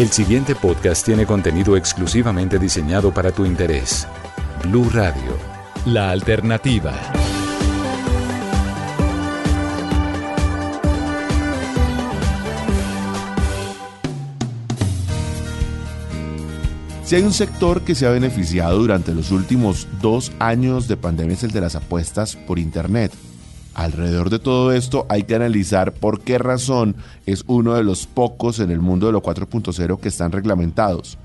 El siguiente podcast tiene contenido exclusivamente diseñado para tu interés. Blue Radio, la alternativa. Si hay un sector que se ha beneficiado durante los últimos dos años de pandemia es el de las apuestas por Internet. Alrededor de todo esto hay que analizar por qué razón es uno de los pocos en el mundo de lo 4.0 que están reglamentados.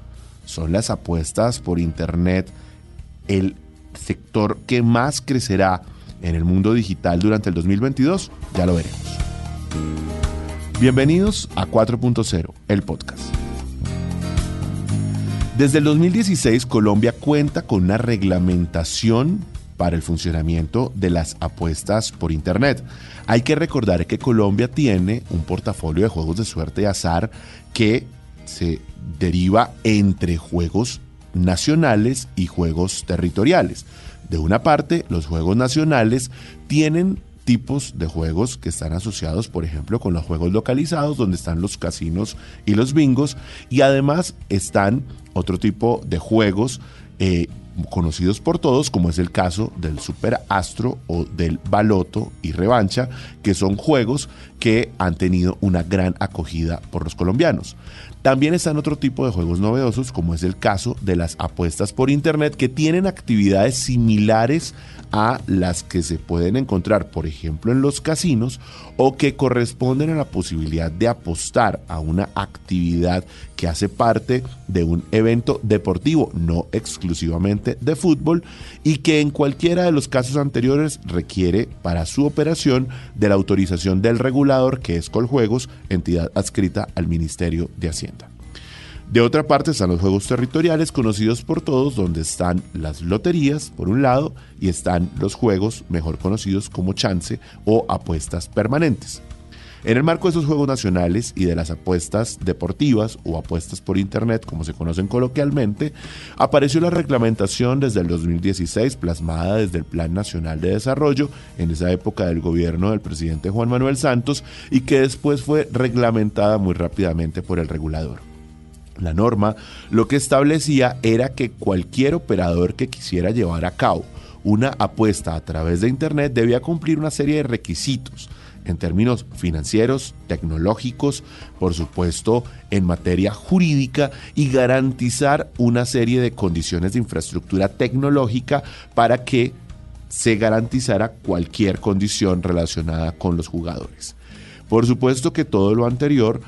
¿Son las apuestas por Internet el sector que más crecerá en el mundo digital durante el 2022? Ya lo veremos. Bienvenidos a 4.0, el podcast. Desde el 2016 Colombia cuenta con una reglamentación para el funcionamiento de las apuestas por Internet. Hay que recordar que Colombia tiene un portafolio de juegos de suerte y azar que se deriva entre juegos nacionales y juegos territoriales. De una parte, los juegos nacionales tienen tipos de juegos que están asociados, por ejemplo, con los juegos localizados, donde están los casinos y los bingos, y además están otro tipo de juegos eh, conocidos por todos, como es el caso del Super Astro o del Baloto y Revancha, que son juegos que han tenido una gran acogida por los colombianos. También están otro tipo de juegos novedosos, como es el caso de las apuestas por Internet, que tienen actividades similares a las que se pueden encontrar, por ejemplo, en los casinos o que corresponden a la posibilidad de apostar a una actividad que hace parte de un evento deportivo, no exclusivamente de fútbol, y que en cualquiera de los casos anteriores requiere para su operación de la autorización del regulador, que es Coljuegos, entidad adscrita al Ministerio de Hacienda. De otra parte están los juegos territoriales conocidos por todos, donde están las loterías, por un lado, y están los juegos mejor conocidos como chance o apuestas permanentes. En el marco de esos juegos nacionales y de las apuestas deportivas o apuestas por Internet, como se conocen coloquialmente, apareció la reglamentación desde el 2016, plasmada desde el Plan Nacional de Desarrollo, en esa época del gobierno del presidente Juan Manuel Santos, y que después fue reglamentada muy rápidamente por el regulador. La norma lo que establecía era que cualquier operador que quisiera llevar a cabo una apuesta a través de Internet debía cumplir una serie de requisitos en términos financieros, tecnológicos, por supuesto en materia jurídica y garantizar una serie de condiciones de infraestructura tecnológica para que se garantizara cualquier condición relacionada con los jugadores. Por supuesto que todo lo anterior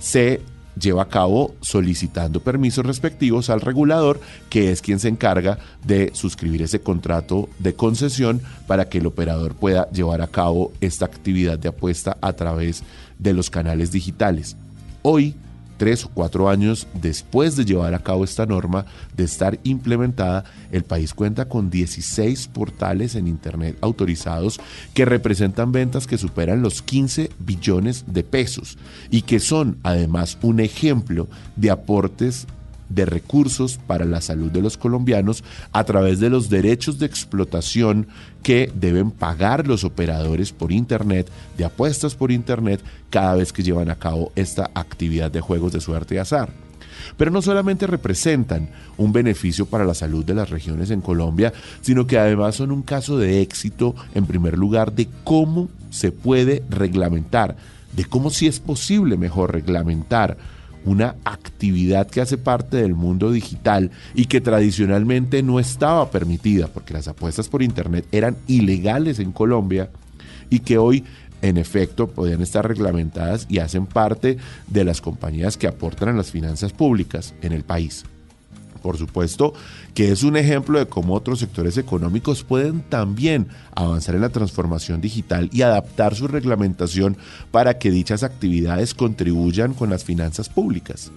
se lleva a cabo solicitando permisos respectivos al regulador, que es quien se encarga de suscribir ese contrato de concesión para que el operador pueda llevar a cabo esta actividad de apuesta a través de los canales digitales. Hoy, tres o cuatro años después de llevar a cabo esta norma, de estar implementada, el país cuenta con 16 portales en Internet autorizados que representan ventas que superan los 15 billones de pesos y que son además un ejemplo de aportes de recursos para la salud de los colombianos a través de los derechos de explotación que deben pagar los operadores por Internet, de apuestas por Internet, cada vez que llevan a cabo esta actividad de juegos de suerte y azar. Pero no solamente representan un beneficio para la salud de las regiones en Colombia, sino que además son un caso de éxito, en primer lugar, de cómo se puede reglamentar, de cómo si es posible mejor reglamentar una actividad que hace parte del mundo digital y que tradicionalmente no estaba permitida porque las apuestas por Internet eran ilegales en Colombia y que hoy en efecto podían estar reglamentadas y hacen parte de las compañías que aportan a las finanzas públicas en el país por supuesto, que es un ejemplo de cómo otros sectores económicos pueden también avanzar en la transformación digital y adaptar su reglamentación para que dichas actividades contribuyan con las finanzas públicas.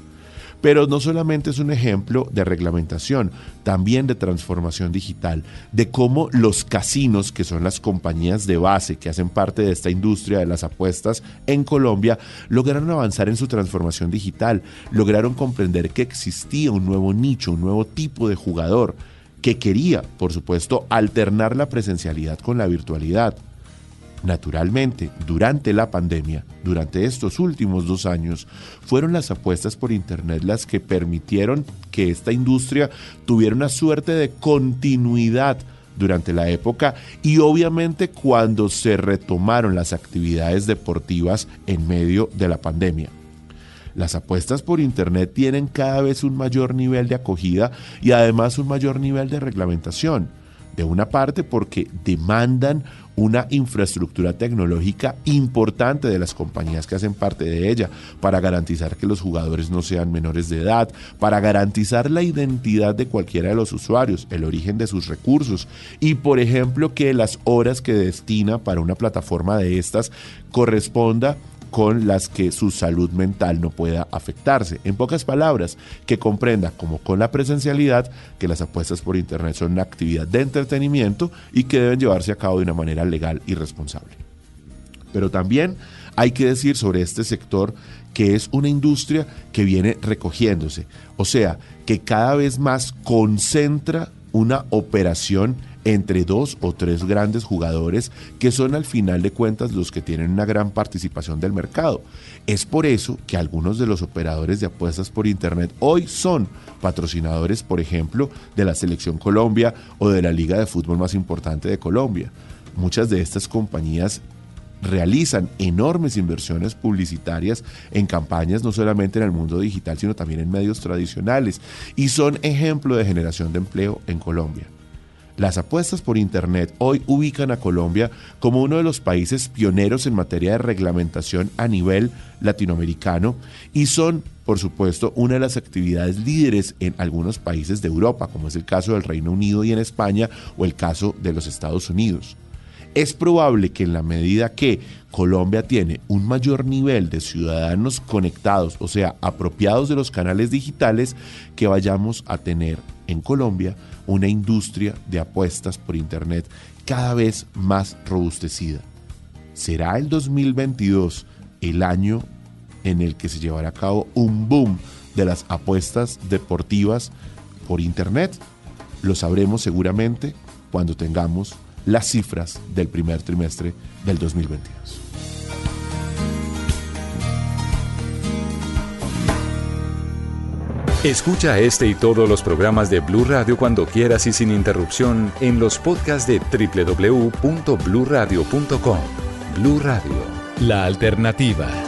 Pero no solamente es un ejemplo de reglamentación, también de transformación digital, de cómo los casinos, que son las compañías de base que hacen parte de esta industria de las apuestas en Colombia, lograron avanzar en su transformación digital, lograron comprender que existía un nuevo nicho, un nuevo tipo de jugador que quería, por supuesto, alternar la presencialidad con la virtualidad Naturalmente, durante la pandemia, durante estos últimos dos años, fueron las apuestas por Internet las que permitieron que esta industria tuviera una suerte de continuidad durante la época y obviamente cuando se retomaron las actividades deportivas en medio de la pandemia. Las apuestas por Internet tienen cada vez un mayor nivel de acogida y además un mayor nivel de reglamentación. De una parte porque demandan una infraestructura tecnológica importante de las compañías que hacen parte de ella para garantizar que los jugadores no sean menores de edad, para garantizar la identidad de cualquiera de los usuarios, el origen de sus recursos. Y por ejemplo que las horas que destina para una plataforma de estas corresponda con las que su salud mental no pueda afectarse. En pocas palabras, que comprenda, como con la presencialidad, que las apuestas por Internet son una actividad de entretenimiento y que deben llevarse a cabo de una manera legal y responsable. Pero también hay que decir sobre este sector que es una industria que viene recogiéndose, o sea, que cada vez más concentra una operación entre dos o tres grandes jugadores que son al final de cuentas los que tienen una gran participación del mercado. Es por eso que algunos de los operadores de apuestas por Internet hoy son patrocinadores, por ejemplo, de la Selección Colombia o de la liga de fútbol más importante de Colombia. Muchas de estas compañías realizan enormes inversiones publicitarias en campañas no solamente en el mundo digital, sino también en medios tradicionales y son ejemplo de generación de empleo en Colombia. Las apuestas por Internet hoy ubican a Colombia como uno de los países pioneros en materia de reglamentación a nivel latinoamericano y son, por supuesto, una de las actividades líderes en algunos países de Europa, como es el caso del Reino Unido y en España o el caso de los Estados Unidos. Es probable que en la medida que Colombia tiene un mayor nivel de ciudadanos conectados, o sea, apropiados de los canales digitales, que vayamos a tener en Colombia una industria de apuestas por Internet cada vez más robustecida. ¿Será el 2022 el año en el que se llevará a cabo un boom de las apuestas deportivas por Internet? Lo sabremos seguramente cuando tengamos las cifras del primer trimestre del 2022. Escucha este y todos los programas de Blue Radio cuando quieras y sin interrupción en los podcasts de www.bluradio.com. Blue Radio, la alternativa.